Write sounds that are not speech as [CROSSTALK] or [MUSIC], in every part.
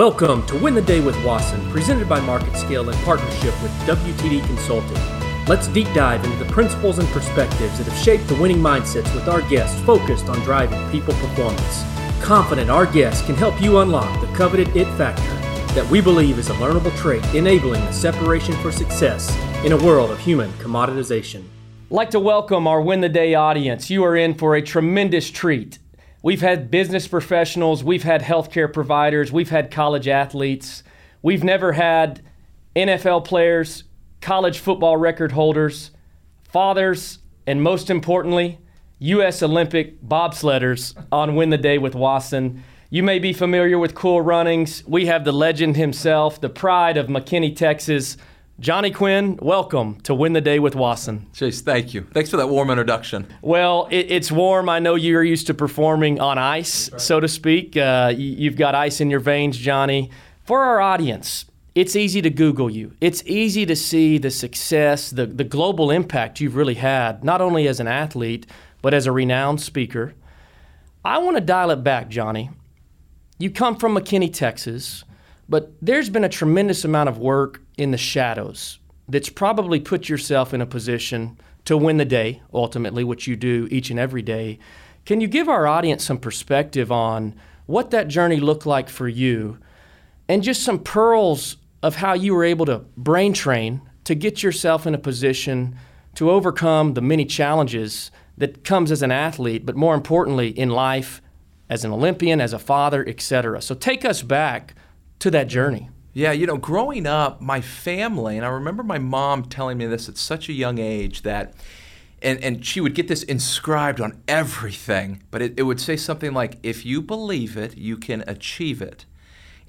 Welcome to Win the Day with Wasson, presented by MarketScale in partnership with WTD Consulting. Let's deep dive into the principles and perspectives that have shaped the winning mindsets with our guests focused on driving people performance. Confident our guests can help you unlock the coveted it factor that we believe is a learnable trait enabling the separation for success in a world of human commoditization. I'd like to welcome our Win the Day audience. You are in for a tremendous treat. We've had business professionals, we've had healthcare providers, we've had college athletes. We've never had NFL players, college football record holders, fathers, and most importantly, U.S. Olympic bobsledders on Win the Day with Wasson. You may be familiar with Cool Runnings. We have the legend himself, the pride of McKinney, Texas, Johnny Quinn, welcome to Win the Day with Wasson. Chase, thank you. Thanks for that warm introduction. Well, it, it's warm. I know you're used to performing on ice, so to speak. Uh, you've got ice in your veins, Johnny. For our audience, it's easy to Google you. It's easy to see the success, the, the global impact you've really had, not only as an athlete, but as a renowned speaker. I want to dial it back, Johnny. You come from McKinney, Texas, but there's been a tremendous amount of work in the shadows that's probably put yourself in a position to win the day, ultimately, which you do each and every day. Can you give our audience some perspective on what that journey looked like for you and just some pearls of how you were able to brain train to get yourself in a position to overcome the many challenges that comes as an athlete, but more importantly in life as an Olympian, as a father, etc. So take us back to that journey. Yeah, you know, growing up, my family, and I remember my mom telling me this at such a young age that, and, and she would get this inscribed on everything, but it, it would say something like, if you believe it, you can achieve it.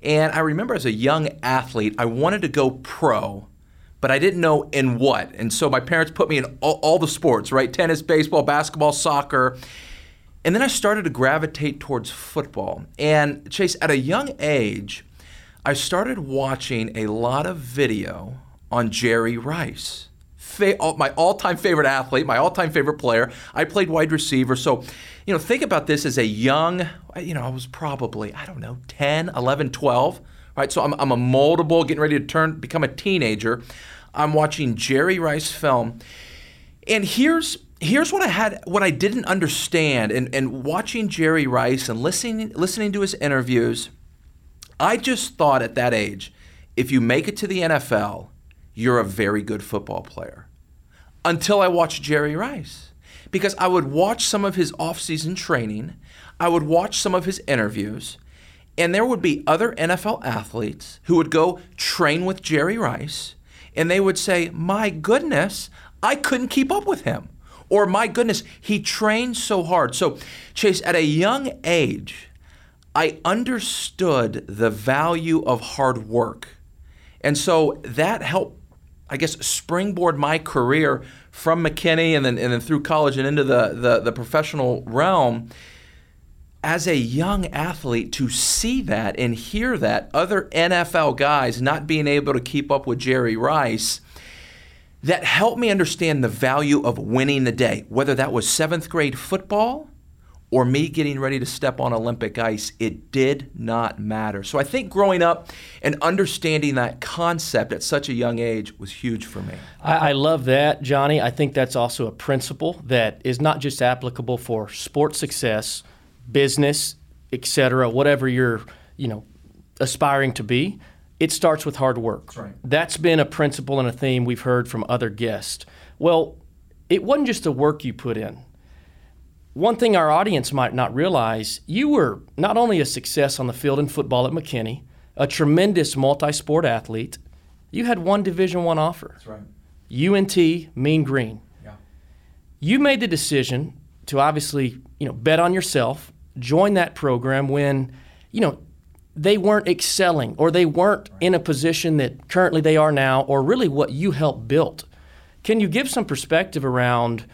And I remember as a young athlete, I wanted to go pro, but I didn't know in what. And so my parents put me in all, all the sports, right? Tennis, baseball, basketball, soccer. And then I started to gravitate towards football. And Chase, at a young age, I started watching a lot of video on Jerry Rice. Fa- my all-time favorite athlete, my all-time favorite player. I played wide receiver, so you know, think about this as a young, you know, I was probably, I don't know, 10, 11, 12, right? So I'm, I'm a moldable, getting ready to turn, become a teenager. I'm watching Jerry Rice film. And here's here's what I had what I didn't understand and, and watching Jerry Rice and listening listening to his interviews I just thought at that age, if you make it to the NFL, you're a very good football player. Until I watched Jerry Rice. Because I would watch some of his off-season training, I would watch some of his interviews, and there would be other NFL athletes who would go train with Jerry Rice, and they would say, My goodness, I couldn't keep up with him. Or, My goodness, he trained so hard. So, Chase, at a young age, I understood the value of hard work. And so that helped, I guess, springboard my career from McKinney and then, and then through college and into the, the, the professional realm. As a young athlete, to see that and hear that, other NFL guys not being able to keep up with Jerry Rice, that helped me understand the value of winning the day, whether that was seventh grade football or me getting ready to step on Olympic ice, it did not matter. So I think growing up and understanding that concept at such a young age was huge for me. I, I love that, Johnny. I think that's also a principle that is not just applicable for sports success, business, etc., whatever you're, you know, aspiring to be. It starts with hard work. That's, right. that's been a principle and a theme we've heard from other guests. Well, it wasn't just the work you put in one thing our audience might not realize you were not only a success on the field in football at McKinney, a tremendous multi sport athlete, you had one Division One offer. That's right. UNT Mean Green. Yeah. You made the decision to obviously, you know, bet on yourself, join that program when, you know, they weren't excelling or they weren't right. in a position that currently they are now or really what you helped build. Can you give some perspective around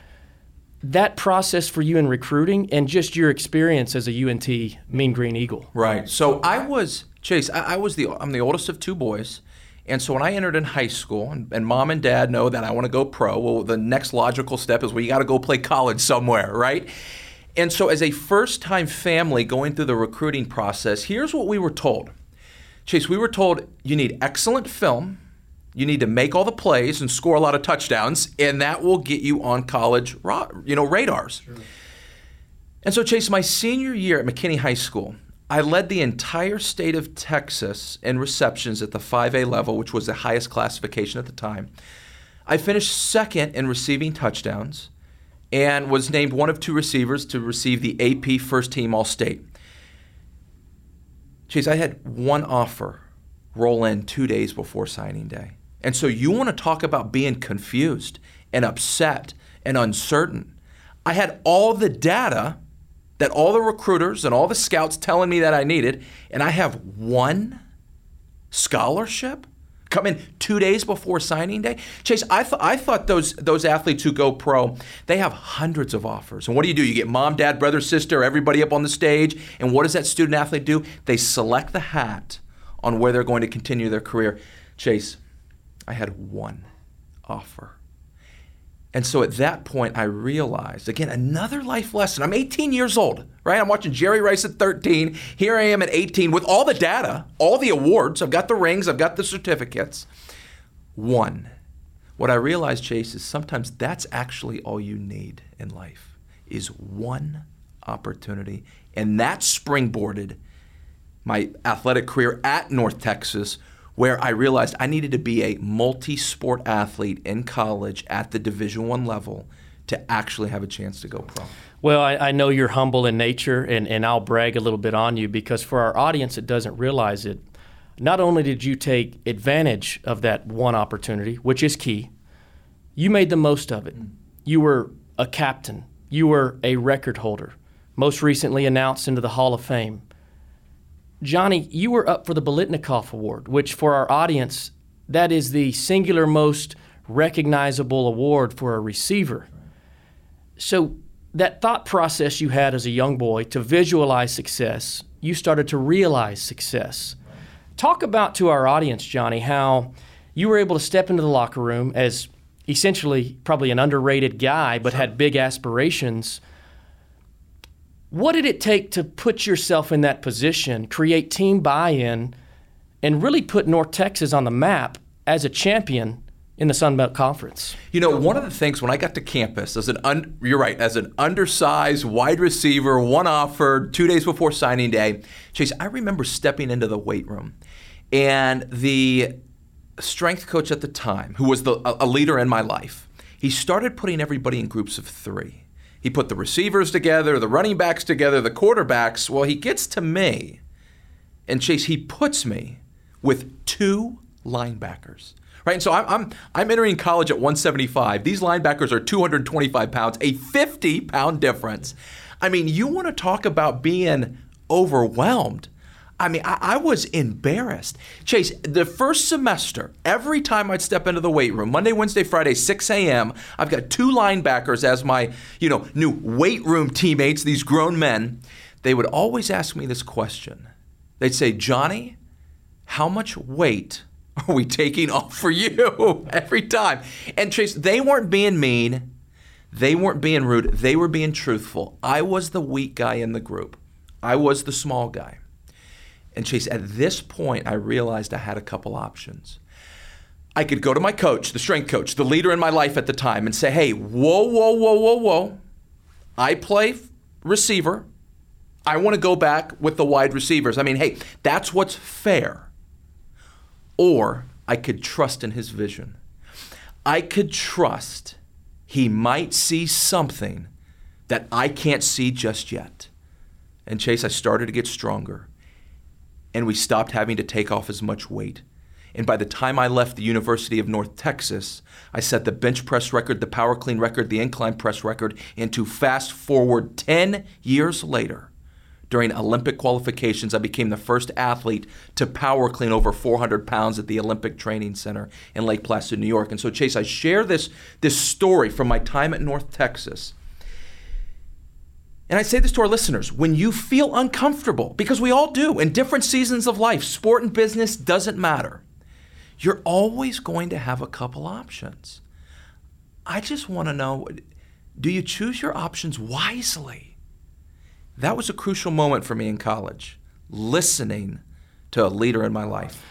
that process for you in recruiting and just your experience as a UNT Mean Green Eagle. Right. So I was Chase. I, I was the I'm the oldest of two boys. And so when I entered in high school, and, and mom and dad know that I want to go pro, well, the next logical step is well, you got to go play college somewhere, right? And so as a first time family going through the recruiting process, here's what we were told Chase, we were told you need excellent film, you need to make all the plays and score a lot of touchdowns, and that will get you on college, you know, radars. Sure. And so, Chase, my senior year at McKinney High School, I led the entire state of Texas in receptions at the 5A level, which was the highest classification at the time. I finished second in receiving touchdowns and was named one of two receivers to receive the AP First Team All State. Chase, I had one offer roll in two days before signing day. And so you want to talk about being confused and upset and uncertain. I had all the data that all the recruiters and all the scouts telling me that I needed, and I have one scholarship come in two days before signing day. Chase, I, th- I thought those those athletes who go pro, they have hundreds of offers. And what do you do? You get mom, dad, brother, sister, everybody up on the stage. And what does that student athlete do? They select the hat on where they're going to continue their career. Chase, I had one offer. And so at that point, I realized again, another life lesson. I'm 18 years old, right? I'm watching Jerry Rice at 13. Here I am at 18 with all the data, all the awards. I've got the rings, I've got the certificates. One. What I realized, Chase, is sometimes that's actually all you need in life is one opportunity. And that springboarded my athletic career at North Texas where I realized I needed to be a multi-sport athlete in college at the Division One level to actually have a chance to go pro. Well, I, I, know you're humble in nature, and, and I'll brag a little bit on you because for our audience that doesn't realize it, not only did you take advantage of that one opportunity, which is key, you made the most of it. Mm. You were a captain, you were a record holder, most recently announced into the Hall of Fame. Johnny, you were up for the Biletnikoff Award, which for our audience, that is the singular most recognizable award for a receiver. So that thought process you had as a young boy to visualize success, you started to realize success. Talk about to our audience, Johnny, how you were able to step into the locker room as essentially probably an underrated guy, but had big aspirations what did it take to put yourself in that position, create team buy in, and really put North Texas on the map as a champion in the Sun Belt Conference? You know, one of the things when I got to campus as an un, you're right, as an undersized wide receiver, one offer, two days before signing day, Chase, I remember stepping into the weight room, and the strength coach at the time, who was the, a leader in my life, he started putting everybody in groups of three. He put the receivers together, the running backs together, the quarterbacks. Well, he gets to me, and Chase, he puts me with two linebackers. Right, and so I'm, I'm I'm entering college at 175. These linebackers are 225 pounds, a 50 pound difference. I mean, you want to talk about being overwhelmed. I mean, I, I, was embarrassed. Chase, the first semester, every time I'd step into the weight room, Monday, Wednesday, Friday, 6 a.m., I've got two linebackers as my, you know, new weight room teammates, these grown men. They would always ask me this question. They'd say, Johnny, how much weight are we taking off for you [LAUGHS] every time? And Chase, they weren't being mean. They weren't being rude. They were being truthful. I was the weak guy in the group. I was the small guy. And Chase, at this point, I realized I had a couple options. I could go to my coach, the strength coach, the leader in my life at the time, and say, hey, whoa, whoa, whoa, whoa, whoa. I play receiver. I want to go back with the wide receivers. I mean, hey, that's what's fair. Or I could trust in his vision. I could trust he might see something that I can't see just yet. And Chase, I started to get stronger and we stopped having to take off as much weight. And by the time I left the University of North Texas, I set the bench press record, the power clean record, the incline press record, and to fast forward 10 years later, during Olympic qualifications, I became the first athlete to power clean over 400 pounds at the Olympic Training Center in Lake Placid, New York. And so, Chase, I share this, this story from my time at North Texas and I say this to our listeners when you feel uncomfortable, because we all do in different seasons of life, sport and business doesn't matter, you're always going to have a couple options. I just want to know do you choose your options wisely? That was a crucial moment for me in college, listening to a leader in my life.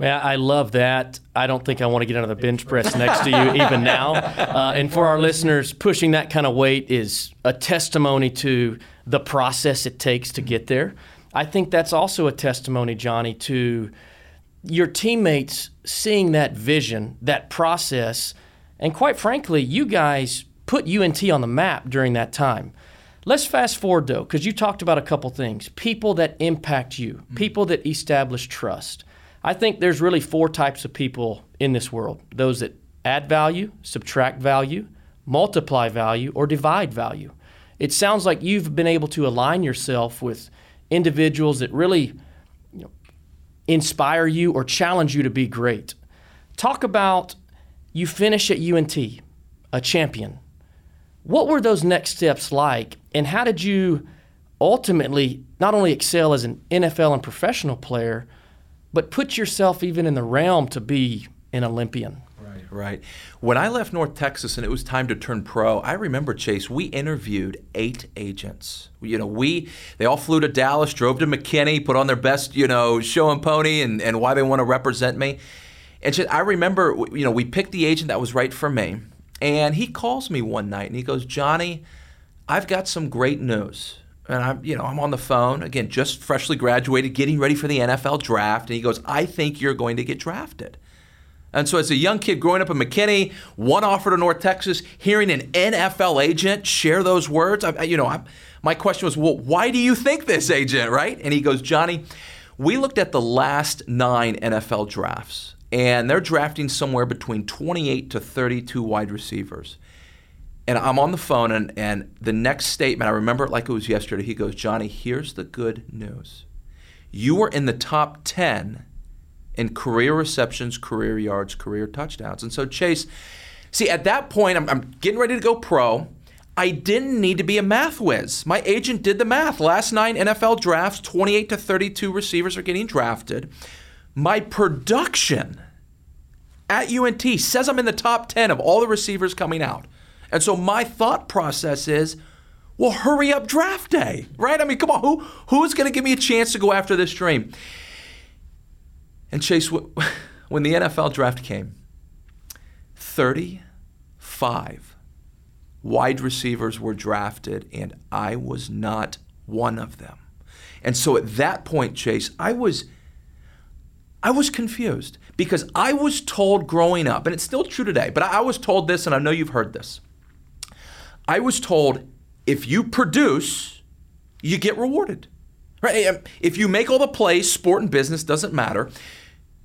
Yeah, I love that. I don't think I want to get under the bench press next to you even now. Uh, and for our listeners, pushing that kind of weight is a testimony to the process it takes to get there. I think that's also a testimony, Johnny, to your teammates seeing that vision, that process, and quite frankly, you guys put UNT on the map during that time. Let's fast forward though, because you talked about a couple things people that impact you, people that establish trust. I think there's really four types of people in this world those that add value, subtract value, multiply value, or divide value. It sounds like you've been able to align yourself with individuals that really you know, inspire you or challenge you to be great. Talk about you finish at UNT, a champion. What were those next steps like, and how did you ultimately not only excel as an NFL and professional player, but put yourself even in the realm to be an Olympian? Right, right. When I left North Texas and it was time to turn pro, I remember Chase. We interviewed eight agents. You know, we they all flew to Dallas, drove to McKinney, put on their best, you know, show and pony, and, and why they want to represent me. And I remember, you know, we picked the agent that was right for me, and he calls me one night and he goes, Johnny, I've got some great news. And I'm, you know, I'm on the phone again, just freshly graduated, getting ready for the NFL draft. And he goes, I think you're going to get drafted. And so, as a young kid growing up in McKinney, one offer to North Texas, hearing an NFL agent share those words, I, you know, I, my question was, well, why do you think this agent, right? And he goes, Johnny, we looked at the last nine NFL drafts, and they're drafting somewhere between 28 to 32 wide receivers. And I'm on the phone, and, and the next statement, I remember it like it was yesterday. He goes, Johnny, here's the good news. You were in the top 10 in career receptions, career yards, career touchdowns. And so, Chase, see, at that point, I'm, I'm getting ready to go pro. I didn't need to be a math whiz. My agent did the math. Last nine NFL drafts, 28 to 32 receivers are getting drafted. My production at UNT says I'm in the top 10 of all the receivers coming out. And so my thought process is, well, hurry up draft day, right? I mean, come on, who who's going to give me a chance to go after this dream? And Chase, [LAUGHS] when the NFL draft came, 35 wide receivers were drafted, and I was not one of them. And so at that point, Chase, I was I was confused because I was told growing up, and it's still true today, but I was told this, and I know you've heard this. I was told if you produce, you get rewarded. Right? Um, if you make all the plays, sport and business doesn't matter,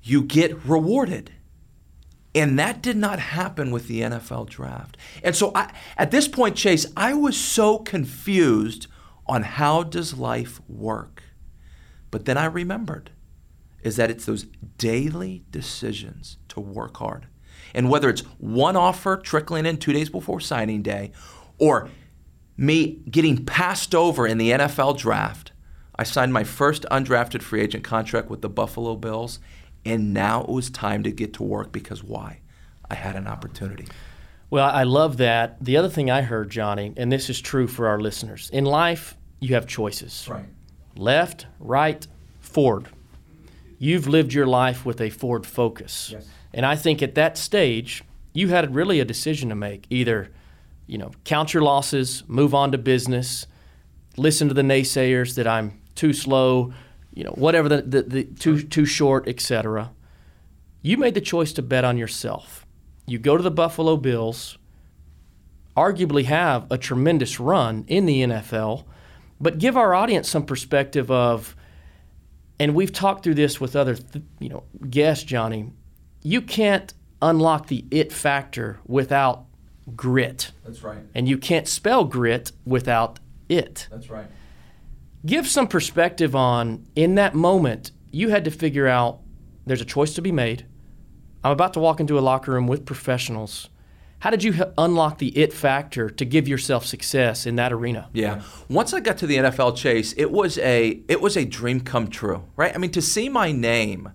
you get rewarded. And that did not happen with the NFL draft. And so I, at this point, Chase, I was so confused on how does life work. But then I remembered is that it's those daily decisions to work hard. And whether it's one offer trickling in two days before signing day or me getting passed over in the NFL draft, I signed my first undrafted free agent contract with the Buffalo Bills, and now it was time to get to work because why? I had an opportunity. Well, I love that. The other thing I heard, Johnny, and this is true for our listeners in life, you have choices right. left, right, forward. You've lived your life with a forward focus. Yes. And I think at that stage, you had really a decision to make either you know, count your losses, move on to business, listen to the naysayers that I'm too slow, you know, whatever the, the, the too too short, etc. You made the choice to bet on yourself. You go to the Buffalo Bills, arguably have a tremendous run in the NFL, but give our audience some perspective of and we've talked through this with other th- you know guests Johnny you can't unlock the it factor without grit. That's right. And you can't spell grit without it. That's right. Give some perspective on in that moment, you had to figure out there's a choice to be made. I'm about to walk into a locker room with professionals. How did you unlock the it factor to give yourself success in that arena? Yeah. Once I got to the NFL chase, it was a it was a dream come true, right? I mean, to see my name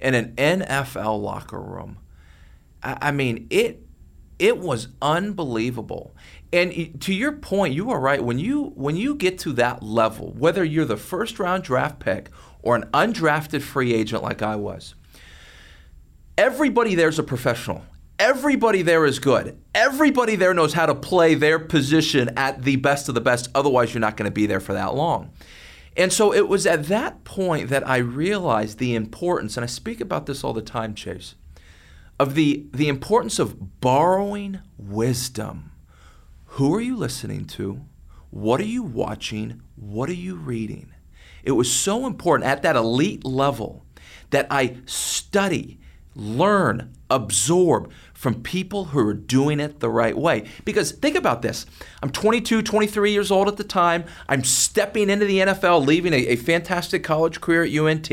in an NFL locker room, I, I mean, it it was unbelievable. And to your point, you are right. When you when you get to that level, whether you're the first round draft pick or an undrafted free agent like I was, everybody there's a professional. Everybody there is good. Everybody there knows how to play their position at the best of the best. Otherwise, you're not going to be there for that long. And so it was at that point that I realized the importance, and I speak about this all the time, Chase, of the, the importance of borrowing wisdom. Who are you listening to? What are you watching? What are you reading? It was so important at that elite level that I study, learn, absorb from people who are doing it the right way. Because think about this I'm 22, 23 years old at the time. I'm stepping into the NFL, leaving a, a fantastic college career at UNT.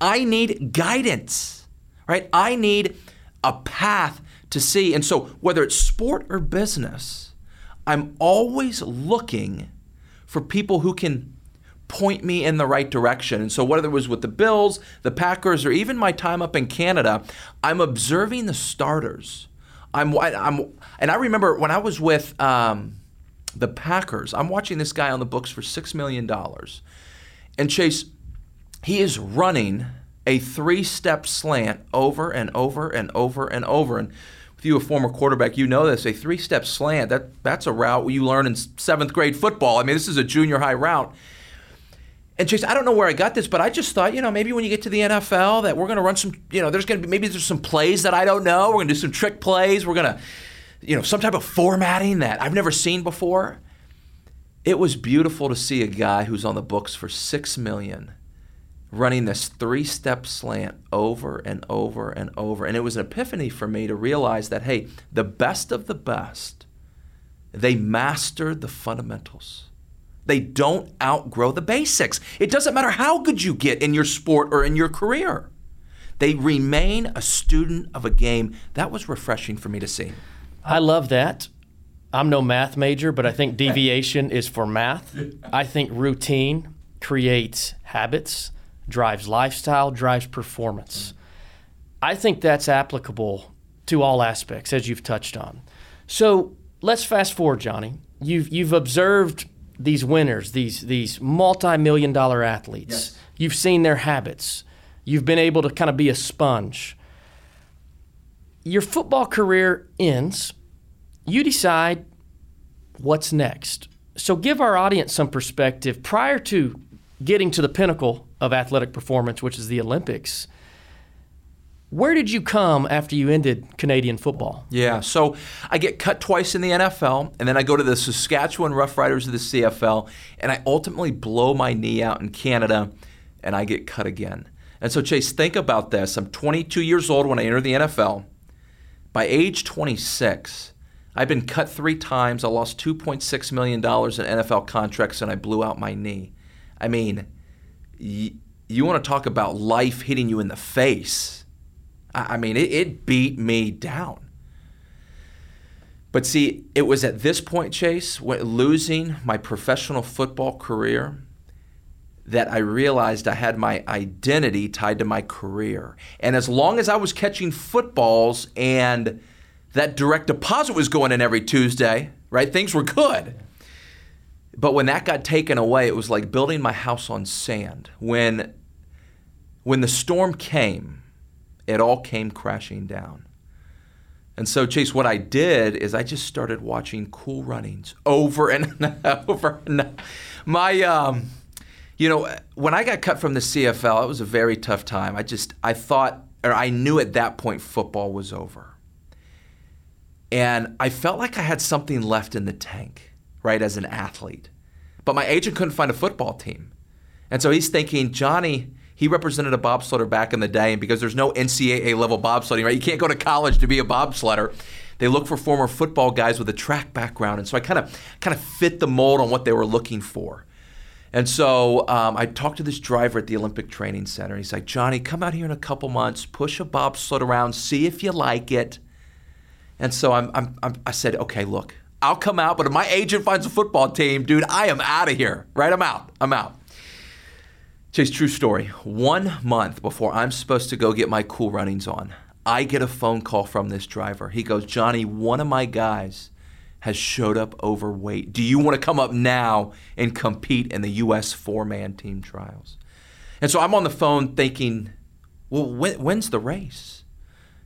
I need guidance, right? I need a path to see. And so, whether it's sport or business, I'm always looking for people who can point me in the right direction. And so, whether it was with the Bills, the Packers, or even my time up in Canada, I'm observing the starters. I'm, I'm and I remember when I was with um, the Packers, I'm watching this guy on the books for $6 million. And Chase, he is running a three step slant over and over and over and over. And with you, a former quarterback, you know this. A three step slant, that, that's a route you learn in seventh grade football. I mean, this is a junior high route. And Chase, I don't know where I got this, but I just thought, you know, maybe when you get to the NFL, that we're going to run some, you know, there's going to be maybe there's some plays that I don't know. We're going to do some trick plays. We're going to, you know, some type of formatting that I've never seen before. It was beautiful to see a guy who's on the books for six million running this three step slant over and over and over. And it was an epiphany for me to realize that, hey, the best of the best, they mastered the fundamentals. They don't outgrow the basics. It doesn't matter how good you get in your sport or in your career. They remain a student of a game. That was refreshing for me to see. I love that. I'm no math major, but I think [LAUGHS] deviation is for math. I think routine creates habits drives lifestyle, drives performance. I think that's applicable to all aspects, as you've touched on. So let's fast forward, Johnny. You've you've observed these winners, these these multi-million dollar athletes. Yes. You've seen their habits. You've been able to kind of be a sponge. Your football career ends. You decide what's next. So give our audience some perspective prior to getting to the pinnacle of athletic performance, which is the Olympics. Where did you come after you ended Canadian football? Yeah, so I get cut twice in the NFL, and then I go to the Saskatchewan Roughriders of the CFL, and I ultimately blow my knee out in Canada, and I get cut again. And so, Chase, think about this. I'm 22 years old when I enter the NFL. By age 26, I've been cut three times. I lost $2.6 million in NFL contracts, and I blew out my knee. I mean, y- you want to talk about life hitting you in the face. I, I mean, it, it beat me down. But see, it was at this point, Chase, losing my professional football career, that I realized I had my identity tied to my career. And as long as I was catching footballs and that direct deposit was going in every Tuesday, right, things were good. But when that got taken away, it was like building my house on sand. When, when the storm came, it all came crashing down. And so, Chase, what I did is I just started watching Cool Runnings over and [LAUGHS] over. And my, um, you know, when I got cut from the CFL, it was a very tough time. I just, I thought, or I knew at that point football was over. And I felt like I had something left in the tank right, as an athlete. But my agent couldn't find a football team. And so he's thinking, Johnny, he represented a bobsledder back in the day, and because there's no NCAA level bobsledding, right? You can't go to college to be a bobsledder. They look for former football guys with a track background, and so I kind of kind of fit the mold on what they were looking for. And so um, I talked to this driver at the Olympic Training Center. And he's like, Johnny, come out here in a couple months, push a bobsled around, see if you like it. And so I'm, I'm, I'm, i said, okay, look, I'll come out, but if my agent finds a football team, dude, I am out of here. Right? I'm out. I'm out. Chase, true story. One month before I'm supposed to go get my cool runnings on, I get a phone call from this driver. He goes, Johnny, one of my guys has showed up overweight. Do you want to come up now and compete in the U.S. four man team trials? And so I'm on the phone thinking, well, when, when's the race?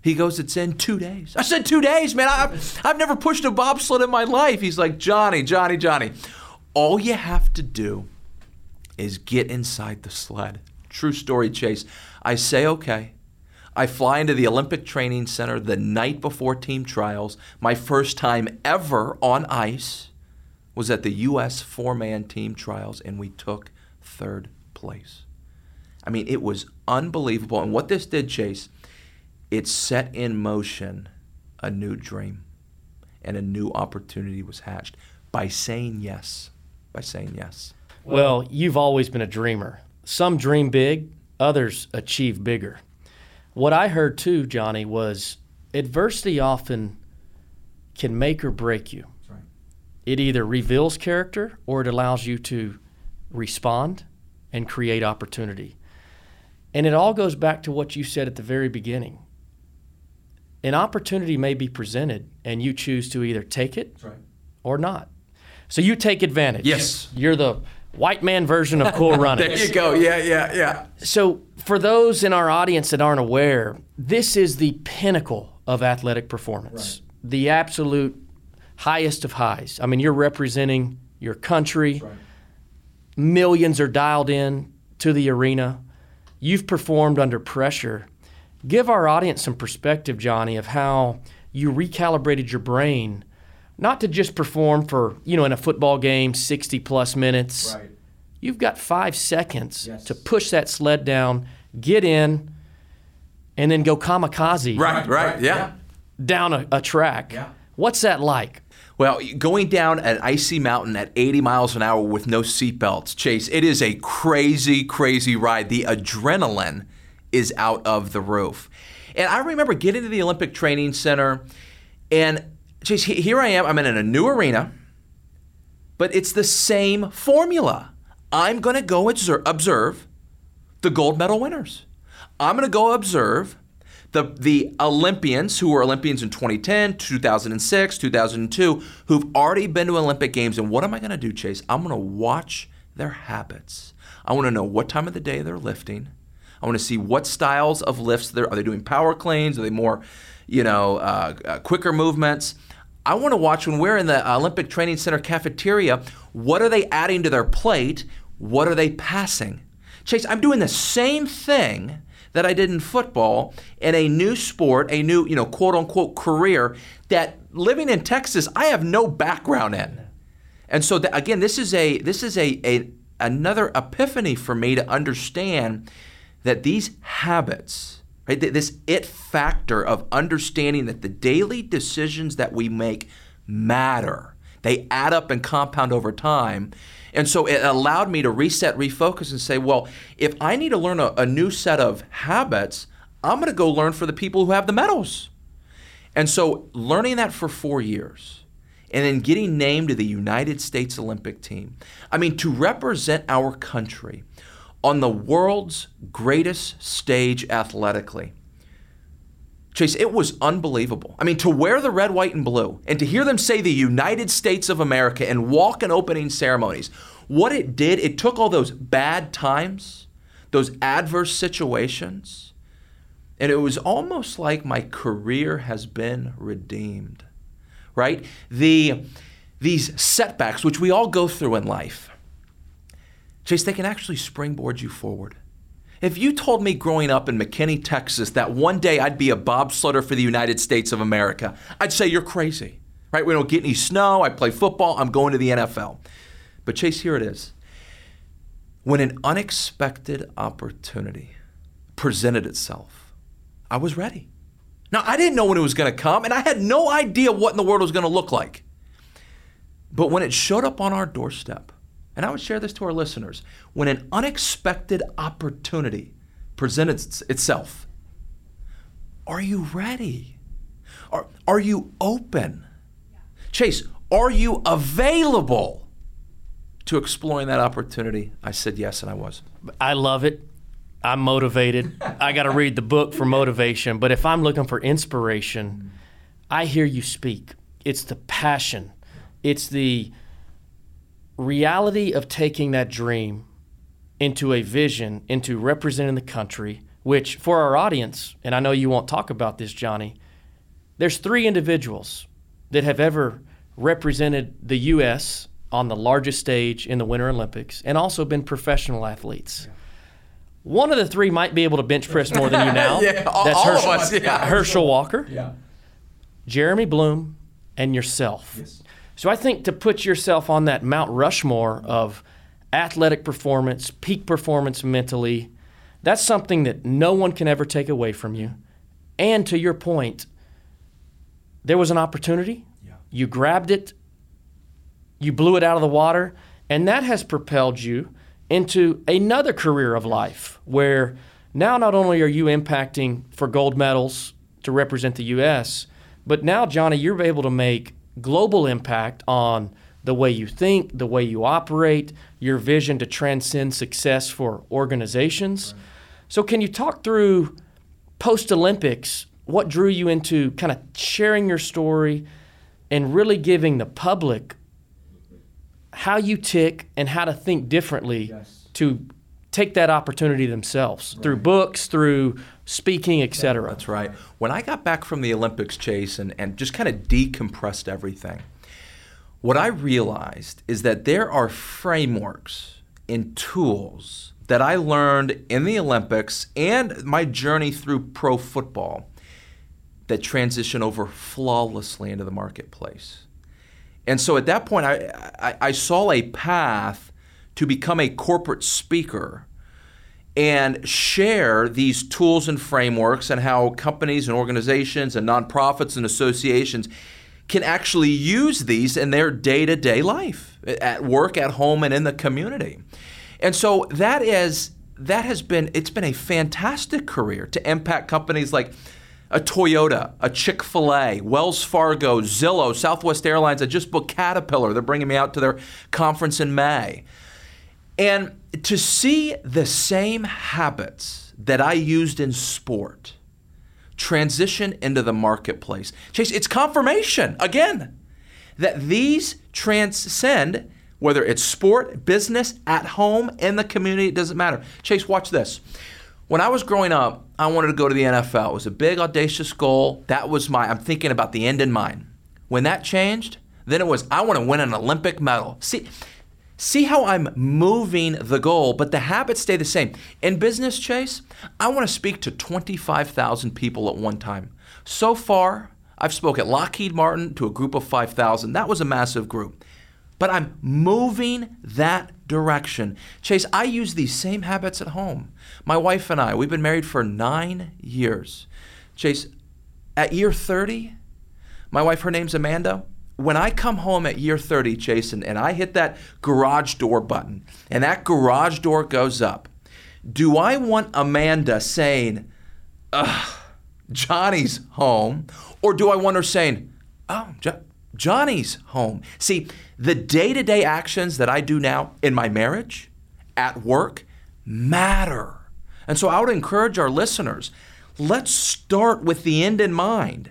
He goes, it's in two days. I said, two days, man. I've, I've never pushed a bobsled in my life. He's like, Johnny, Johnny, Johnny. All you have to do is get inside the sled. True story, Chase. I say, okay. I fly into the Olympic Training Center the night before team trials. My first time ever on ice was at the U.S. four man team trials, and we took third place. I mean, it was unbelievable. And what this did, Chase, it set in motion a new dream and a new opportunity was hatched by saying yes. By saying yes. Well, you've always been a dreamer. Some dream big, others achieve bigger. What I heard too, Johnny, was adversity often can make or break you. Right. It either reveals character or it allows you to respond and create opportunity. And it all goes back to what you said at the very beginning. An opportunity may be presented, and you choose to either take it right. or not. So you take advantage. Yes. You're the white man version of cool [LAUGHS] running. there you go. Yeah, yeah, yeah. So, for those in our audience that aren't aware, this is the pinnacle of athletic performance, right. the absolute highest of highs. I mean, you're representing your country. Right. Millions are dialed in to the arena. You've performed under pressure. Give our audience some perspective, Johnny, of how you recalibrated your brain not to just perform for, you know, in a football game, 60 plus minutes. Right. You've got five seconds yes. to push that sled down, get in, and then go kamikaze. Right, right, yeah. Down a, a track. Yeah. What's that like? Well, going down an icy mountain at 80 miles an hour with no seatbelts, Chase, it is a crazy, crazy ride. The adrenaline is out of the roof. And I remember getting to the Olympic Training Center, and Chase, here I am. I'm in a new arena, but it's the same formula. I'm going to go observe the gold medal winners. I'm going to go observe the, the Olympians who were Olympians in 2010, 2006, 2002, who've already been to Olympic Games. And what am I going to do, Chase? I'm going to watch their habits. I want to know what time of the day they're lifting. I want to see what styles of lifts they're. Are they doing power cleans? Are they more, you know, uh, uh, quicker movements? I want to watch when we're in the Olympic Training Center cafeteria. What are they adding to their plate? What are they passing? Chase, I'm doing the same thing that I did in football in a new sport, a new, you know, quote unquote career that living in Texas, I have no background in. And so again, this is a this is a, a another epiphany for me to understand that these habits Right? This it factor of understanding that the daily decisions that we make matter. They add up and compound over time. And so it allowed me to reset, refocus, and say, well, if I need to learn a, a new set of habits, I'm going to go learn for the people who have the medals. And so learning that for four years and then getting named to the United States Olympic team. I mean, to represent our country on the world's greatest stage athletically. Chase, it was unbelievable. I mean, to wear the red, white, and blue and to hear them say the United States of America and walk in opening ceremonies, what it did, it took all those bad times, those adverse situations, and it was almost like my career has been redeemed, right? The, these setbacks, which we all go through in life, Chase, they can actually springboard you forward. If you told me growing up in McKinney, Texas, that one day I'd be a bobsledder for the United States of America, I'd say you're crazy. Right? We don't get any snow. I play football. I'm going to the NFL. But Chase, here it is. When an unexpected opportunity presented itself, I was ready. Now, I didn't know when it was going to come, and I had no idea what in the world was going to look like. But when it showed up on our doorstep, and I would share this to our listeners, when an unexpected opportunity presents itself, are you ready? Are, are you open? Chase, are you available to exploring that opportunity? I said yes, and I was. I love it. I'm motivated. I got to read the book for motivation. But if I'm looking for inspiration, I hear you speak. It's the passion, it's the reality of taking that dream into a vision, into representing the country, which for our audience, and I know you won't talk about this, Johnny, there's three individuals that have ever represented the U.S. on the largest stage in the Winter Olympics and also been professional athletes. One of the three might be able to bench press more than you [LAUGHS] now. Yeah, all- That's all of Herschel, us, yeah. Herschel Walker, Yeah. Jeremy Bloom, and yourself. Yes. So I think to put yourself on that Mount Rushmore of athletic performance, peak performance mentally, that's something that no one can ever take away from you. And to your point, there was an opportunity. Yeah. You grabbed it, you blew it out of the water, and that has propelled you into another career of life where now not only are you impacting for gold medals to represent the U.S., but now, Johnny, you're able to make global impact on the way you think, the way you operate, your vision to transcend success for organizations. So, can you talk through post Olympics? What drew you into kind of sharing your story and really giving the public how you tick and how to think differently Yes. to take that opportunity themselves through books, through speaking, etc. That's right. When I got back from the Olympics chase and, and just kind of decompressed everything, what I realized is that there are frameworks and tools that I learned in the Olympics and my journey through pro football that transition over flawlessly into the marketplace. And so at that point, I, I, I saw a path to become a corporate speaker and share these tools and frameworks and how companies and organizations and nonprofits and associations can actually use these in their day to day life at work, at home, and in the community. And so that is that has been it's been a fantastic career to impact companies like a Toyota, a Chick fil A, Wells Fargo, Zillow, Southwest Airlines. I just booked Caterpillar. They're bringing me out to their conference in May. And to see the same habits that I used in sport transition into the marketplace. Chase, it's confirmation again that these transcend whether it's sport, business, at home, in the community, it doesn't matter. Chase, watch this. When I was growing up, I wanted to go to the NFL. It was a big, audacious goal. That was my, I'm thinking about the end in mind. When that changed, then it was, I want to win an Olympic medal. See, see how I'm moving the goal, but the habits stay the same. In business, Chase, I want to speak to 25,000 people at one time. So far, I've spoke at Lockheed Martin to a group of 5,000. That was a massive group. But I'm moving that direction. Chase, I use these same habits at home. My wife and I, we've been married for nine years. Chase, at year 30, my wife, her name's Amanda. When I come home at year 30, Jason, and I hit that garage door button and that garage door goes up, do I want Amanda saying, ugh, Johnny's home? Or do I want her saying, oh, jo- Johnny's home? See, the day to day actions that I do now in my marriage, at work, matter. And so I would encourage our listeners let's start with the end in mind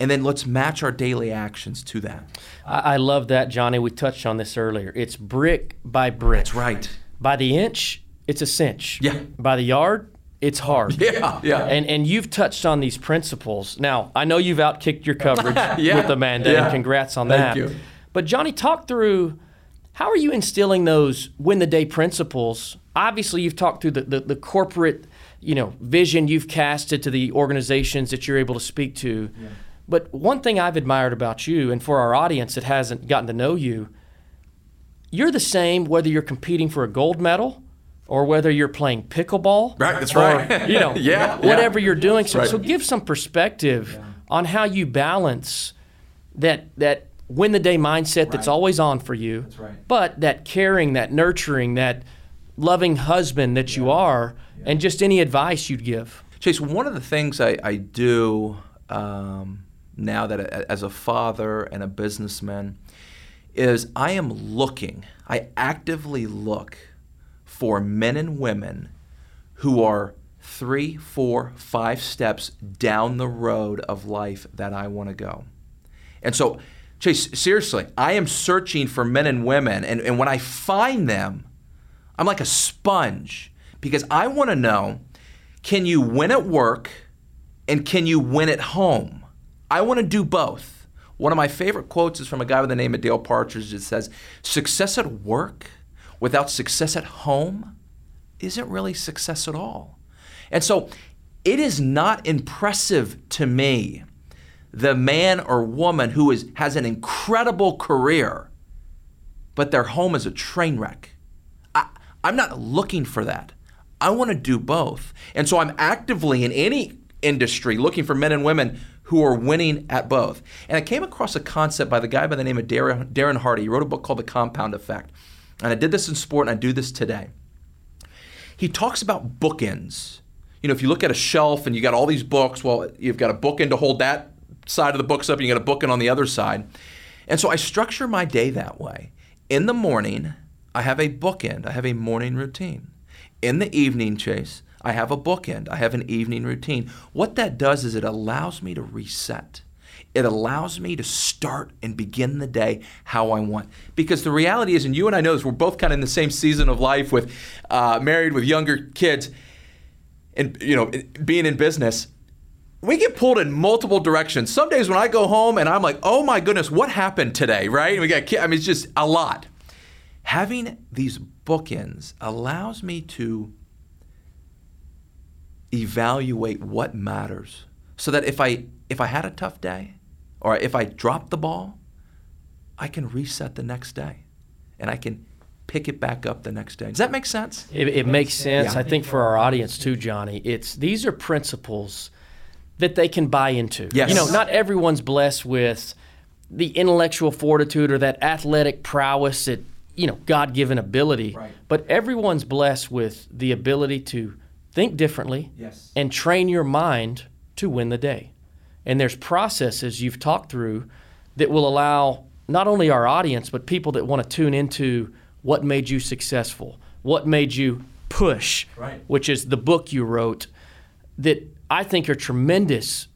and then let's match our daily actions to that. I, I love that, Johnny. We touched on this earlier. It's brick by brick. That's right. By the inch, it's a cinch. Yeah. By the yard, it's hard. [LAUGHS] Yeah, yeah. And and you've touched on these principles. Now, I know you've outkicked your coverage [LAUGHS] Yeah, with Amanda, yeah. and congrats on that. Thank that. you. But Johnny, talk through how are you instilling those win the day principles? Obviously, you've talked through the, the, the corporate, you know, vision you've casted to the organizations that you're able to speak to. But one thing I've admired about you, and for our audience that hasn't gotten to know you, you're the same whether you're competing for a gold medal or whether you're playing pickleball. Right, that's or, right. You know, [LAUGHS] Yeah, whatever yeah. you're doing. So, right. so give some perspective on how you balance that that win the day mindset that's always on for you, That's right. but that caring, that nurturing, that loving husband that you are, and just any advice you'd give. Chase, one of the things I, I do um, now that as a father and a businessman is I am looking, I actively look for men and women who are three, four, five steps down the road of life that I want to go. And so, Chase, seriously, I am searching for men and women, and, and when I find them, I'm like a sponge because I want to know can you win at work and can you win at home? I want to do both. One of my favorite quotes is from a guy by the name of Dale Partridge that says, Success at work without success at home isn't really success at all. And so it is not impressive to me the man or woman who is, has an incredible career, but their home is a train wreck. I, I'm not looking for that. I want to do both. And so I'm actively in any industry looking for men and women who are winning at both. And I came across a concept by the guy by the name of Darren, Hardy. He wrote a book called The Compound Effect. And I did this in sport and I do this today. He talks about bookends. You know, if you look at a shelf and you got all these books, well, you've got a bookend to hold that side of the books up and you got a bookend on the other side. And so I structure my day that way. In the morning, I have a bookend, I have a morning routine. In the evening, Chase, I have a bookend, I have an evening routine. What that does is it allows me to reset. It allows me to start and begin the day how I want. Because the reality is, and you and I know this, we're both kind of in the same season of life with uh, married with younger kids and, you know, being in business we get pulled in multiple directions. Some days when I go home and I'm like, oh my goodness, what happened today, right? we got, I mean, it's just a lot. Having these bookends allows me to evaluate what matters so that if I if I had a tough day or if I dropped the ball, I can reset the next day and I can pick it back up the next day. Does that make sense? It, it makes sense. Yeah. I think for our audience too, Johnny, it's these are principles that they can buy into. Yes. You know, not everyone's blessed with the intellectual fortitude or that athletic prowess that, you know, God given ability. Right. But everyone's blessed with the ability to think differently yes. and train your mind to win the day. And there's processes you've talked through that will allow not only our audience, but people that want to tune into what made you successful, what made you push, right. which is the book you wrote, that I think are tremendous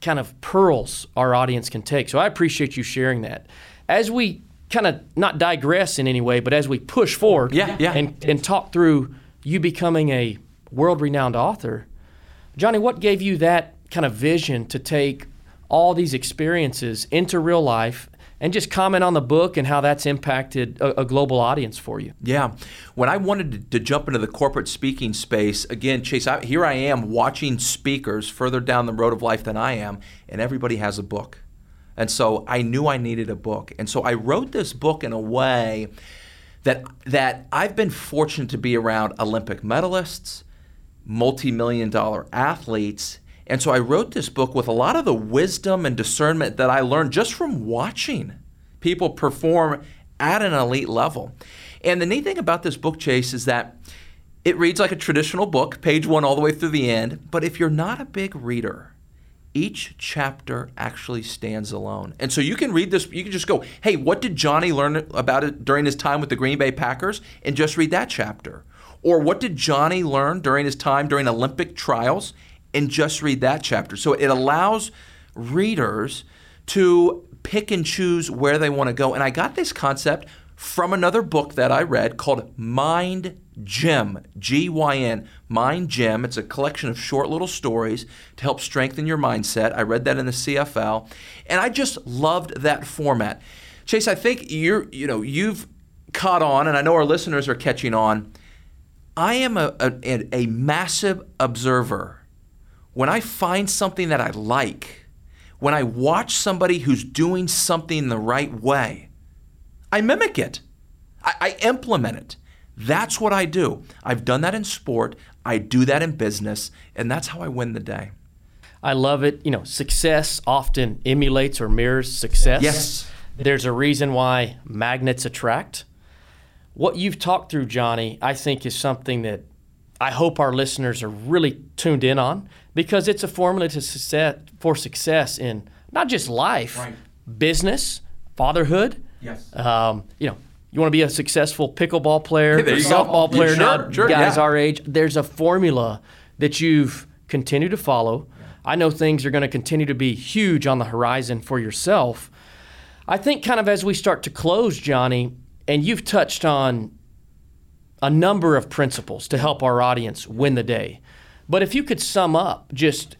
kind of pearls our audience can take. So I appreciate you sharing that. As we kind of not digress in any way, but as we push forward yeah, yeah. And, and talk through you becoming a world renowned author, Johnny, what gave you that kind of vision to take all these experiences into real life and just comment on the book and how that's impacted a, a global audience for you. Yeah. When I wanted to, to jump into the corporate speaking space, again, Chase, I, here I am watching speakers further down the road of life than I am, and everybody has a book. And so I knew I needed a book. And so I wrote this book in a way that that I've been fortunate to be around Olympic medalists, multi-million dollar athletes, and so I wrote this book with a lot of the wisdom and discernment that I learned just from watching people perform at an elite level. And the neat thing about this book, Chase, is that it reads like a traditional book, page one all the way through the end. But if you're not a big reader, each chapter actually stands alone. And so you can read this, you can just go, hey, what did Johnny learn about it during his time with the Green Bay Packers? And just read that chapter. Or what did Johnny learn during his time during Olympic trials? and just read that chapter. So it allows readers to pick and choose where they want to go. And I got this concept from another book that I read called Mind Gym, G Y N, Mind Gym. It's a collection of short little stories to help strengthen your mindset. I read that in the CFL, and I just loved that format. Chase, I think you're, you know, you've caught on, and I know our listeners are catching on. I am a, a, a massive observer when I find something that I like, when I watch somebody who's doing something the right way, I mimic it. I, I, implement it. That's what I do. I've done that in sport. I do that in business, and that's how I win the day. I love it. You know, success often emulates or mirrors success. Yes. There's a reason why magnets attract. What you've talked through, Johnny, I think is something that I hope our listeners are really tuned in on because it's a formula to success, for success in not just life, right. business, fatherhood. Yes. Um, you know, you want to be a successful pickleball player, hey, softball player, yeah, sure, sure, guys yeah. our age. There's a formula that you've continued to follow. Yeah. I know things are going to continue to be huge on the horizon for yourself. I think, kind of as we start to close, Johnny, and you've touched on a number of principles to help our audience win the day. But if you could sum up just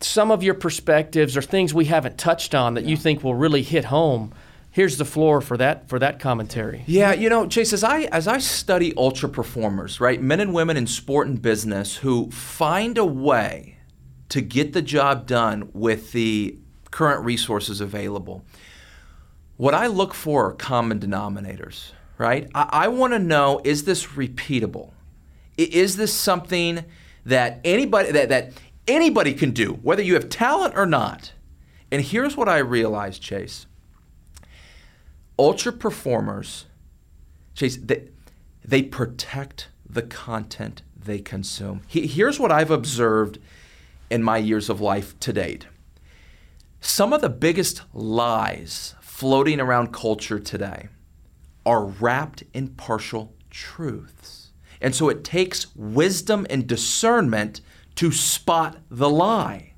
some of your perspectives or things we haven't touched on that you think will really hit home, here's the floor for that for that commentary. Yeah, you know, Chase, as I as I study ultra performers, right, men and women in sport and business who find a way to get the job done with the current resources available. What I look for are common denominators, right? I, I want to know is this repeatable? Is this something that anybody that, that anybody can do, whether you have talent or not? And here's what I realized, Chase. Ultra performers, Chase, they, they protect the content they consume. He- Here's what I've observed in my years of life to date. Some of the biggest lies floating around culture today are wrapped in partial truths. And so it takes wisdom and discernment to spot the lie.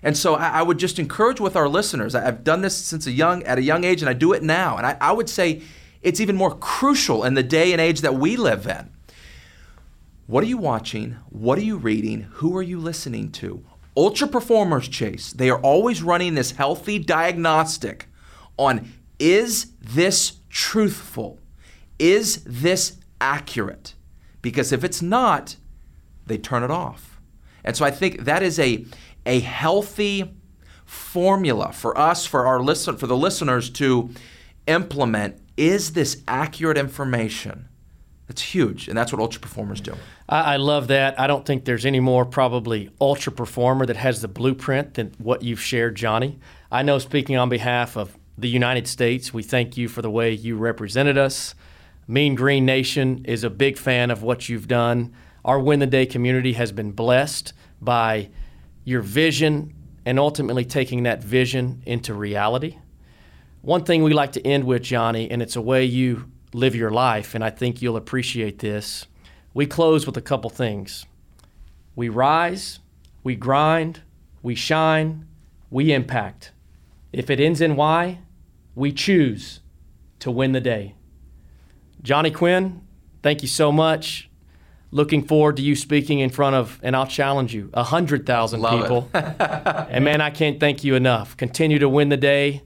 And so I, I would just encourage with our listeners, I- I've done this since a young at a young age and I do it now. And I, I would say it's even more crucial in the day and age that we live in. What are you watching? What are you reading? Who are you listening to? Ultra performers, Chase, they are always running this healthy diagnostic on is this truthful? Is this accurate? Because if it's not, they turn it off. And so I think that is a, a healthy formula for us, for our listen, for the listeners to implement. Is this accurate information? That's huge, and that's what ultra performers do. I, I love that. I don't think there's any more probably ultra performer that has the blueprint than what you've shared, Johnny. I know speaking on behalf of the United States, we thank you for the way you represented us. Mean Green Nation is a big fan of what you've done. Our Win the Day community has been blessed by your vision and ultimately taking that vision into reality. One thing we like to end with, Johnny, and it's a way you live your life, and I think you'll appreciate this. We close with a couple things. We rise, we grind, we shine, we impact. If it ends in Y, we choose to win the day. Johnny Quinn, thank you so much. Looking forward to you speaking in front of, and I'll challenge you, 100,000 Love it. people. [LAUGHS] and man, I can't thank you enough. Continue to win the day,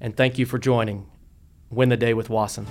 and thank you for joining Win the Day with Wasson.